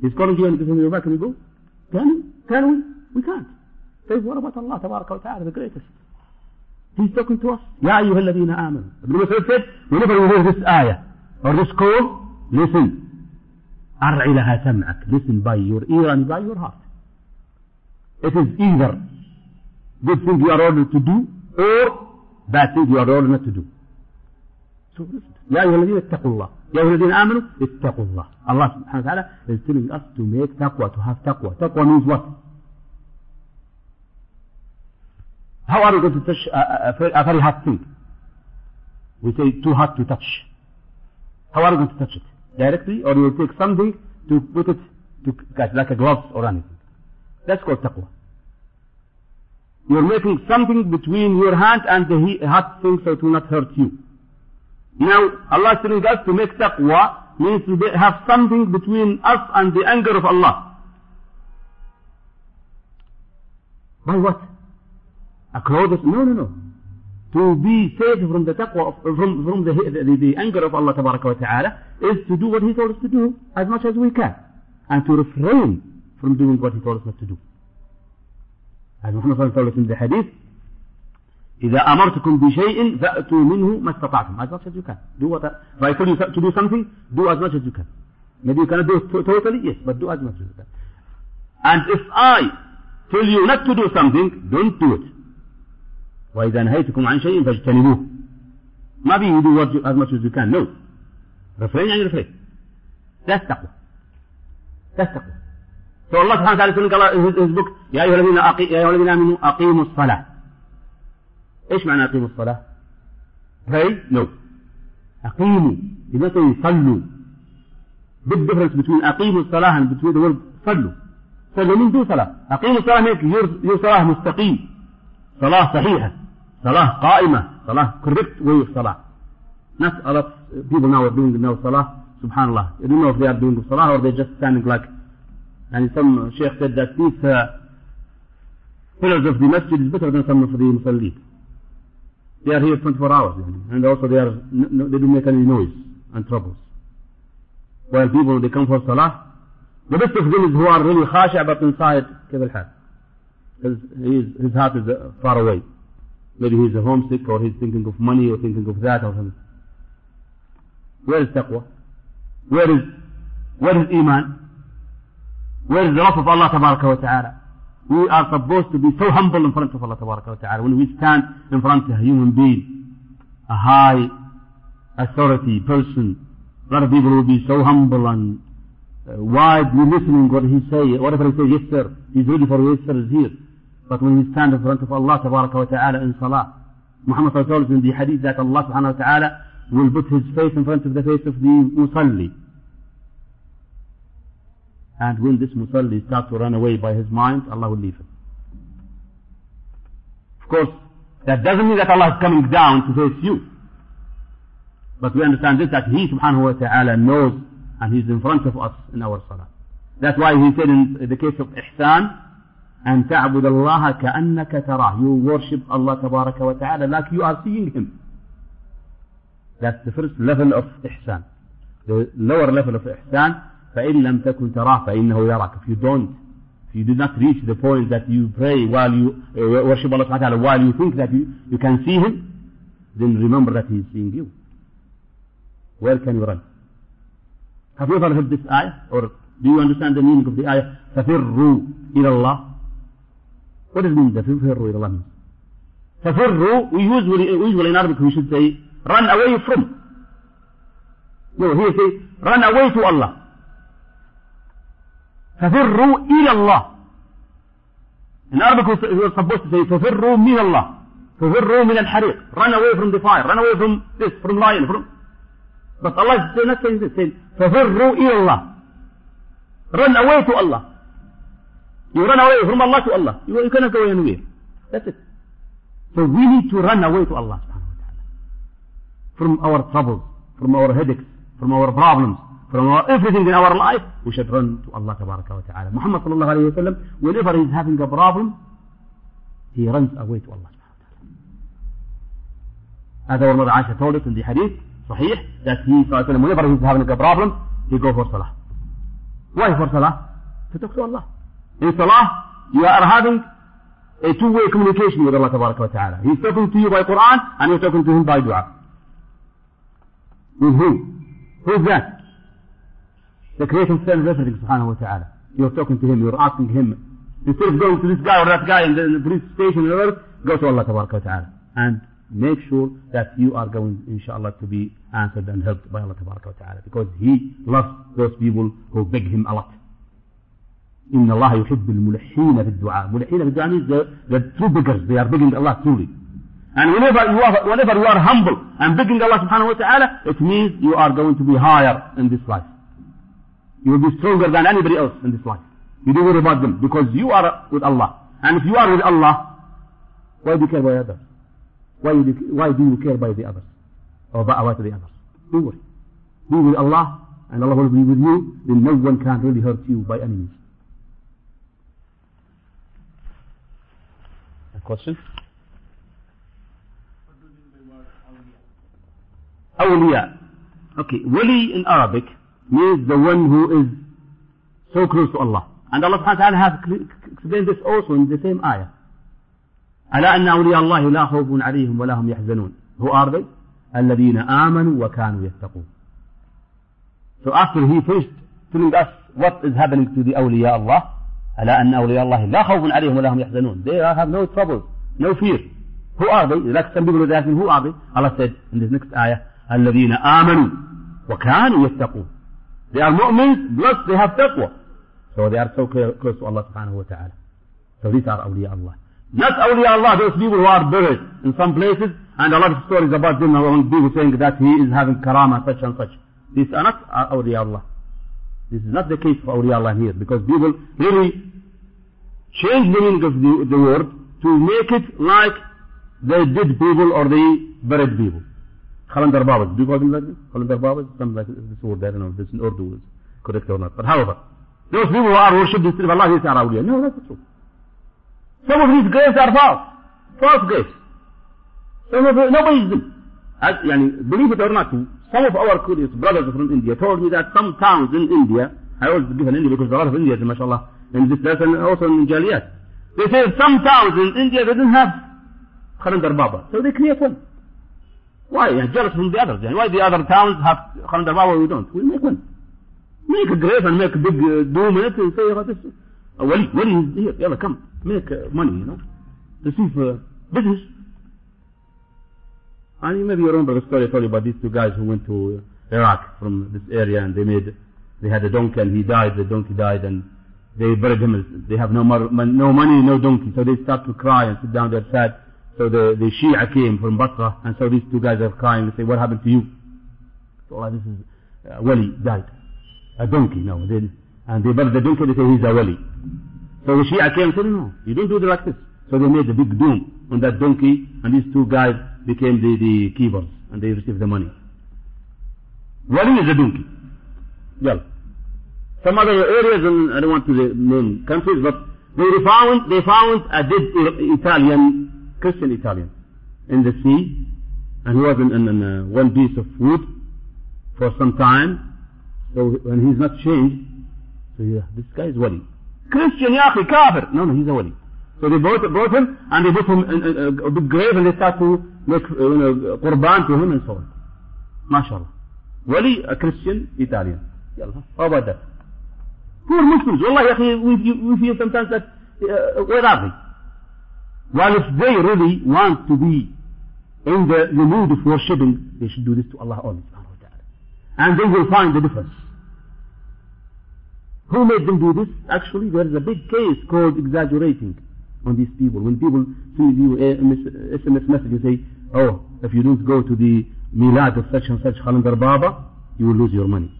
He's calling you and give him your back and you go? Can we? Can we? We can't. Say what about Allah تبارك وتعالى the greatest? He's talking to us. يا أيها الذين آمنوا. Ibn Masud said, whenever you hear this ayah or this call, listen. أرعي لها سمعك. Listen by your ear and by your heart. It is either good thing you are ordered to do or bad thing you are ordered not to do. So listen. يا أيها الذين اتقوا الله. يا أيها الذين آمنوا اتقوا الله. Subhanahu wa ta'ala is telling us to make taqwa, to have taqwa. Taqwa means what? How are we going to touch a, a, a very hot thing? We say too hot to touch. How are we going to touch it? Directly or you will take something to put it to catch like a glove or anything. That's called taqwa. You're making something between your hand and the hot thing so it will not hurt you. Now, Allah is telling us to make taqwa means to have something between us and the anger of Allah. By what? A clothes? No, no, no. To be saved from the taqwa, of, from, from the, the, the anger of Allah ta'ala is to do what He told us to do as much as we can. And to refrain from doing what He told us not to do. Sallallahu alayhi wa sallam in the hadith, إذا أمرتكم بشيء فأتوا منه ما استطعتم as much as you can. Do what I, if I tell you to do something, do as much as you can. Maybe you cannot do it to- totally, yes, but do as much as you can. And if I tell you not to do something, don't do it. وإذا نهيتكم عن شيء فاجتنبوه. ما بي you do what you, as much as you can. No. Refrain يعني refrain. That's taqwa. فالله سبحانه وتعالى يقول اهزبك يا ايها الذين أقي... يا ايها الذين امنوا اقيموا الصلاه إيش معنى أقيموا الصلاة؟ هي نو أقيموا بمثل صلوا. بالدفرنس بين أقيموا الصلاة بتويت ورد صلوا. صلوا من دون صلاة. أقيموا الصلاة هيك يور صلاة مستقيم. صلاة صحيحة. صلاة قائمة. صلاة كوربكت وي صلاة. ناس ارات بيبل ناو دوينج ناو صلاة. سبحان الله. دوينج ناو صلاة ور دي جاست ستاندينج لايك these uh, pillars of the masjid is better than some of the musallin. They are here 24 hours, yani. and also they are they don't make any noise and troubles. While people they come for salah, the best of them is who are really khasha but inside كيف الحال. His, his, his heart is uh, far away. Maybe he's homesick or he's thinking of money or thinking of that or something. Where is taqwa? Where is where is iman? Where is the love of Allah tabaraka wa ta'ala? We are supposed to be so humble in front of Allah tabaraka wa ta'ala. When we stand in front of a human being, a high authority person, a lot of people will be so humble and uh, widely listening what he say. Whatever he says, yes sir, he's ready for yes sir is here. But when we stand in front of Allah tabaraka wa ta'ala in salah, Muhammad sallallahu in the hadith that Allah subhanahu wa ta'ala will put his face in front of the face of the musalli. And when this musalli starts to run away by his mind, Allah will leave him. Of course, that doesn't mean that Allah is coming down to face you. But we understand this that He subhanahu wa ta'ala knows and He's in front of us in our salah. That's why He said in the case of ihsan, أن تعبد الله كأنك تراه. You worship Allah تبارك وتعالى like you are seeing Him. That's the first level of ihsan. The lower level of ihsan, فإن لم تكن تراه فإنه يراك. If you don't, if you did not reach the point that you pray while you uh, worship Allah ta'ala, while you think that you, you can see Him, then remember that He is seeing you. Where can you run? Have you ever heard this ayah? Or do you understand the meaning of the ayah? فَفِرُّوا إِلَى اللَّهِ What does it mean, فَفِرُّوا إِلَى اللَّهِ means? فَفِرُّوا, we usually, usually in Arabic we should say, run away from. No, here say, run away to Allah. فَفِرُّوا إِلَى اللَّهِ are supposed to say, فَفِرُّوا مِنَ اللَّهِ فَفِرُّوا مِنَ الْحَرِيقِ Run away from the fire, run away from this, from lion, from... But Allah is not saying this, saying, فَفِرُّوا إِلَى اللَّهِ Run away to Allah. You run away from Allah to Allah. You, you cannot go anywhere. That's it. So we need to run away to Allah. From our troubles, from our headaches, from our problems, from everything in our life, we should run to Allah tabaraka wa ta'ala. Muhammad sallallahu alayhi wa sallam, whenever he's having a problem, he runs away to Allah subhanahu wa ta'ala. As our mother Aisha told us in the hadith, صحيح, that he, sallallahu alayhi wa sallam, whenever he's having a problem, he go for salah. Why for salah? To talk to Allah. In salah, you are having a two-way communication with Allah tabaraka wa ta'ala. He's talking to you by Quran and you're talking to him by dua. With who? Who's that? The creator of everything subhanahu wa ta'ala. You're talking to him, you're asking him. Instead of going to this guy or that guy in the, in the police station or whatever, go to Allah tabaraka wa ta'ala. And make sure that you are going, inshallah, to be answered and helped by Allah tabaraka wa ta'ala. Because He loves those people who beg Him a lot. إن الله يحب الملحين في الدعاء ملحين في الدعاء means the, the true beggars they are begging Allah truly and whenever you are whenever you are humble and begging Allah subhanahu wa ta'ala it means you are going to be higher in this life you will be stronger than anybody else in this life. You don't worry about them because you are with Allah. And if you are with Allah why do you care by others? Why do you, why do you care by the others? Or about the others? Don't worry. Be with Allah and Allah will be with you. Then no one can really hurt you by any means. A question? Awliya. Okay, wali in Arabic means the one who is so close to Allah. And Allah subhanahu wa ta'ala has explained this also in the same ayah. ألا أن أولياء الله لا خوف عليهم ولا هم يحزنون Who are they? الذين آمنوا وكانوا يتقون So after he finished telling us what is happening to the أولياء الله ألا أن أولياء الله لا خوف عليهم ولا هم يحزنون They have no trouble, no fear Who are they? Like some people are asking, who are they? Allah said in this next ayah, الذين آمنوا وكانوا يتقون They are mu'mins, plus they have taqwa. So they are so close to Allah subhanahu wa ta'ala. So these are awliya Allah. Not awliya Allah, those people who are buried in some places, and a lot of stories about them, and people saying that he is having karama, such and such. These are not awliya Allah. This is not the case for awliya Allah here, because people really change the meaning of the, the word to make it like they did people or they buried people. Khalandar Babas. Do you call them like this? Khalandar Babas? Something like this word, I don't know this in Urdu is correct or not. But however, those people who are worshipped instead of Allah, these are awliya. No, that's not true. Some of these graves are false. False graves. Some of nobody is them. As, yani, believe it or not, some of our curious brothers from India told me that some towns in India, I always give an India because a lot of Indians, mashallah, in this lesson, also in Jaliyat. They say some towns in India they didn't have Khalandar Baba. So they create one. Why? Jealous from the others. Why the other towns have Khalandar Baba we don't? We make one. Make a grave and make a big uh, in it and say, oh, this, uh, Wali, Wali is here. Yalla, come. Make uh, money, you know. Receive uh, business. And you maybe you remember the story I told you about these two guys who went to Iraq from this area and they made, they had a donkey and he died, the donkey died and they buried him. They have no, no money, no donkey. So they start to cry and sit down there sad. So the, the Shia came from Basra and so these two guys are crying and say, what happened to you? So Allah, this is, uh, Wali died. A donkey, no. They, and they buried the donkey, they say he's a Wali. So the Shia came and said, no, you don't do it like this. So they made a big doom on that donkey and these two guys became the, the keepers and they received the money. Wali is a donkey. Well, some other areas, and I don't want to name countries, but they found, they found a dead Italian, Christian Italian, in the sea, and he was in, in, in uh, one piece of wood for some time. So when he's not changed, so yeah, this guy is Wali. Christian, Yafi, Kafir. No, no, he's a Wali. So they brought, brought him and they put him in, in, a big grave and they start to make uh, you know, qurban to him and so on. MashaAllah. Wali, a Christian Italian. Yalla. How about that? Poor Muslims. Wallah, ya we, we feel sometimes that, uh, where are they? While if they really want to be in the, the mood of worshipping, they should do this to Allah only. And they will find the difference. Who made them do this? Actually, there is a big case called exaggerating on these people. When people send you eh, a eh, SMS message and say, oh, if you don't go to the milad of such and such Khalandar Baba, you will lose your money.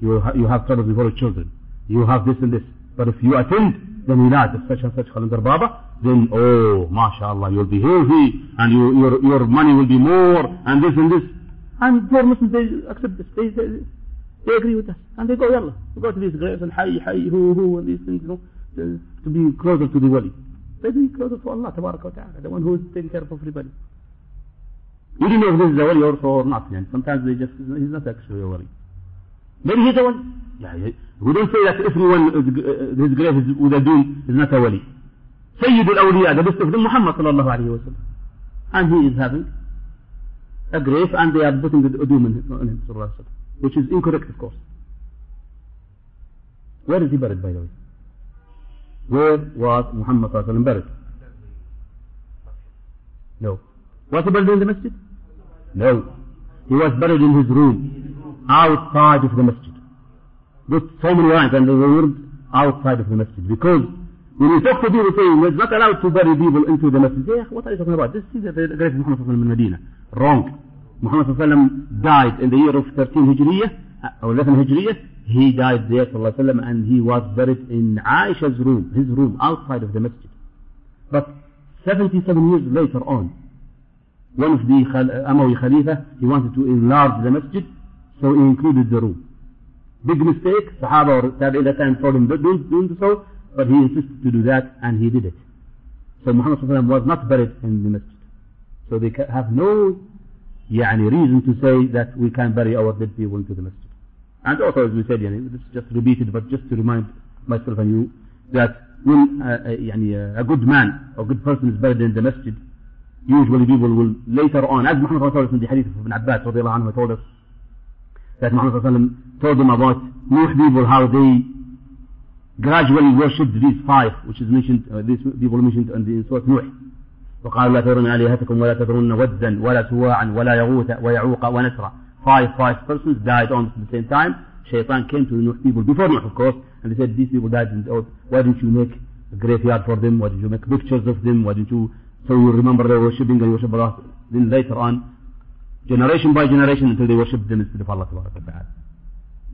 You, will ha- you have trouble with your children. You have this and this. But if you attend the milad of such and such Khalandar Baba, then, oh, mashallah, you'll be healthy, and you, your, your money will be more, and this and this. And poor Muslims, they accept this. They, they, they agree with us. And they go, yalla, we go to these graves and hi, hi, who, who, and these things, you know, to, be closer to the wali. They be closer to Allah, tabarak wa ta'ala, the one who is taking care of everybody. You don't know if this is a wali also or not. Yani. Sometimes they just, he's not actually a wali. Maybe he's a. Yeah, we don't say that everyone, uh, his grave is with a doom is not a wali. Sayyid al-awliya, the. And he is having a grave and they are putting the doom on him, wa sallam. Which is incorrect, of course. Where is he buried, by the way? Where was Muhammad sallallahu alayhi wa sallam buried? No. Was he buried in the masjid? No. He was buried in his room, outside of the masjid. With so many lines and the word outside of the masjid. Because when you talk to people saying it's not allowed to bury people into the masjid, say, what are you talking about? This is the great Muhammad in Medina. Wrong. Muhammad died in the year of 13 Hijriya, uh, or 11 Hijriya. He died there sallallahu and he was buried in Aisha's room, his room, outside of the masjid. But 77 years later on, one of the uh, Amawi Khalifa, he wanted to enlarge the masjid, so he included the room. Big mistake, Sahaba or Tabi at that time told him, don't do so, but he insisted to do that, and he did it. So Muhammad was not buried in the masjid. So they have no يعني, reason to say that we can bury our dead people into the masjid. And also, as we said, yani, this is just repeated, but just to remind myself and you, that when uh, uh, يعني, uh, a good man or good person is buried in the masjid, usually people will later on, as Muhammad told us in the hadith of Ibn Abbas radiallahu anhu told us, that Muhammad told them about Nuh people, how they gradually worshipped these five, which is mentioned, uh, these people mentioned in the Surah Nuh. وقالوا لا تذرن آلهتكم ولا تذرن ودا ولا سواعا ولا يغوث ويعوق ونسرا five five persons died almost at the same time Shaitan came to the Nuh people before Nuh of course and they said these people died in the earth why didn't you make a graveyard for them why didn't you make pictures of them why didn't you so you remember they were worshipping and worship Allah then later on generation by generation until they worship them instead of Allah Ta'ala.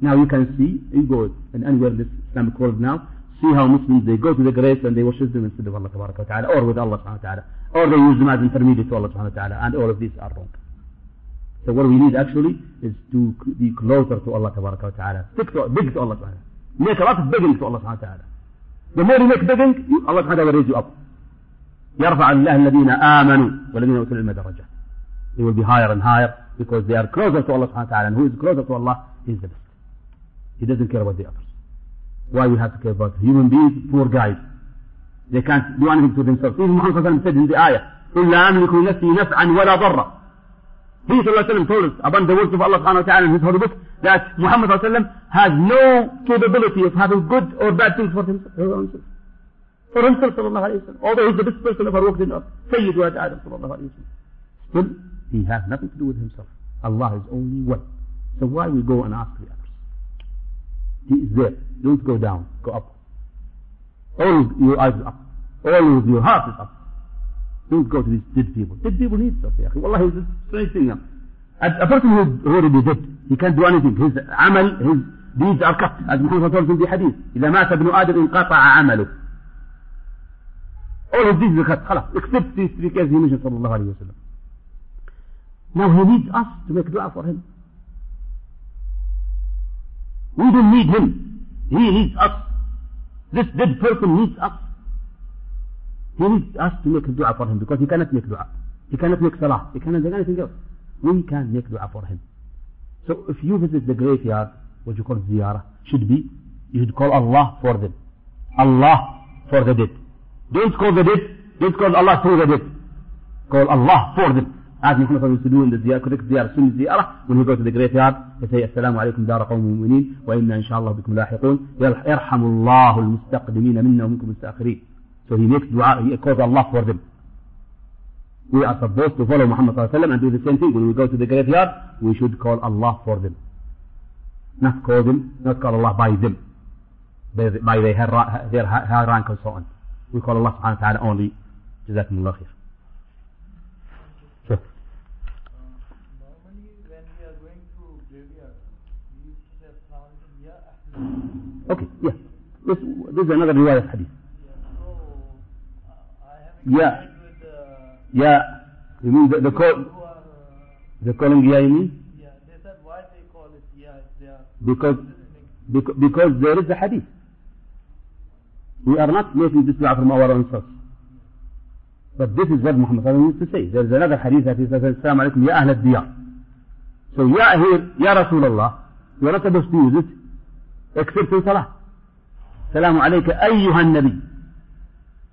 now you can see you go in anywhere in this Islamic world now see how Muslims they go to the graves and they worship them instead of Allah Ta'ala or with Allah Ta'ala or they use them as intermediate to Allah Ta'ala and all of these are wrong so what we need actually is to be closer to Allah Ta'ala stick to, big to Allah Subhanahu make a lot of begging to Allah Ta'ala the more you make begging Allah Ta'ala will raise you up يرفع الله الذين آمنوا والذين أوتوا العلم درجات they will be higher and higher because they are closer to Allah Subhanahu wa Ta'ala and who is closer to Allah is the best he doesn't care about the others why we have to care about human beings poor guys they can't do anything to themselves even Muhammad said in the ayah إلا أملك نفسي نفعا ولا ضرا He وسلم told us about the words of Allah subhanahu wa ta'ala in his holy book that Muhammad وسلم has no capability of having good or bad things for himself. For himself sallallahu alayhi wa sallam. Although he's the best person ever walked in earth. Sayyid wa Adam sallallahu alayhi wa sallam. Still, he has nothing to do with himself. Allah is only one. So why we go and ask the others? He is there. Don't go down. Go up. All your eyes are up. All of your heart is up. Don't go to these dead people. Dead people need stuff, ya Wallahi, it's a strange thing. A, a person who's already dead, he can't do anything. His amal, his deeds are cut. As Muhammad told us in the hadith. إذا مات ابن آدم انقطع عمله. All his deeds are cut. خلاص. Except these three cases he mentioned صلى الله عليه وسلم. Now he needs us to make dua for him. We don't need him. He needs us. This dead person needs us. He needs us to make dua for him because he cannot make dua. He cannot make salah. He cannot do anything else. We can make dua for him. So if you visit the graveyard, what you call ziyarah, should be, you should call Allah for them. Allah for the dead. Don't call the dead, don't call Allah through the dead. Call Allah for them. As Muhammad used to do in the ziyarah, correct ziyarah, sunni ziyarah, when he goes to the graveyard, he say, Assalamu alaikum dara qawm mu'minin, wa inna inshallah bikum lahiqun, yarhamu Allah al-mustaqdimina minna wa minkum al-mustaqireen. So he makes dua, he calls Allah for them. We are supposed to follow Muhammad sallallahu and do the same thing. When we go to the graveyard, we should call Allah for them. Not call them, not call Allah by them. By, by their, their high rank and so on. We call Allah subhanahu wa ta'ala only. Jazakumullah khair. Sure. Okay, yeah. This, this is another riwayah hadith. Yeah, uh, Yeah. uh. You mean the, the call, uh, the calling yeah, you mean? yeah, they said why they call it Yeah if they are Because, because, there is a hadith. We are not making this dua from our own source. But this is what Muhammad used to say. There is another hadith that he says, Assalamu alaikum, ya ahl al-diyar. So ya here, ya Rasulullah, you are not supposed to use it except in salah. Assalamu alayka ayyuhan nabi.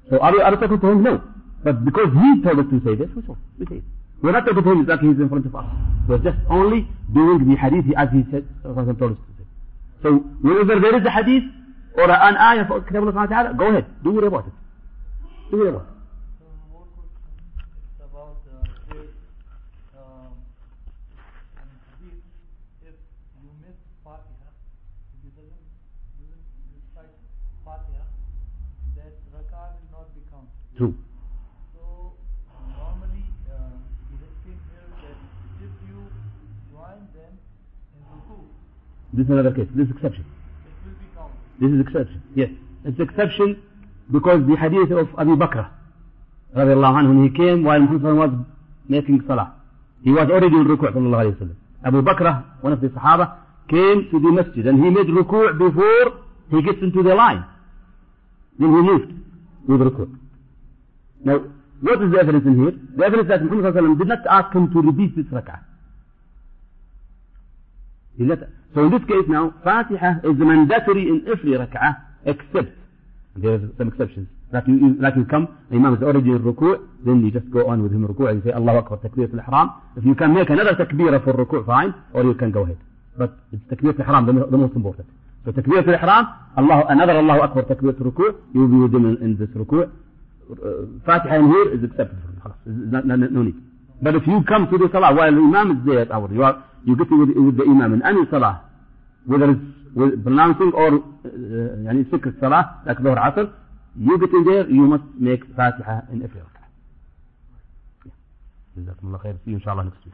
So are we, are talking to him? No. But because he told us to say this, we say, we say it. We're not talking to him exactly he's in front of us. We're just only doing the hadith as he said, Rasul told us to say. So whenever there is a hadith or an ayah for wa ta'ala, go ahead, do what about it. Do what about it. True. So normally uh, it has here that if you join them in ruku, This is another case. This is exception. it will be counted. This is exception. Yes. It's exception because the hadith of Abu Bakr radiallahu anhu, when he came while Muhammad was making salah. He was already in ruku' sallallahu alayhi wa. Abu Bakr, one of the Sahaba, came to the masjid and he made ruku' before he gets into the line. Then he moved with ruku'. Now, what is the evidence in here? The evidence that Muhammad sallallahu alayhi wa sallam did not ask him to repeat this rak'ah. He let- So in this case now, Fatiha is mandatory in every rak'ah except There are some exceptions. Like you, like you come, the Imam is already in ruku', then you just go on with him ruku' and you say Allahu Akbar, takbir al-ihram. If you can make another takbir for ruku', fine, or you can go ahead. But it's takbir al-ihram, the, the most important. So takbir al-ihram, Allah, another Allahu Akbar takbir ruku', you will be with him in, in this ruku'. Uh, Fatiha in here is accepted for. No, need. But if you come to the salah while the Imam is there, or you are, you get with, with the Imam in any salah, whether it's with pronouncing or uh, يعني سكر الصلاة like ظهر عصر you get in there you must make فاتحة in every ركعة جزاكم الله خير see you الله next week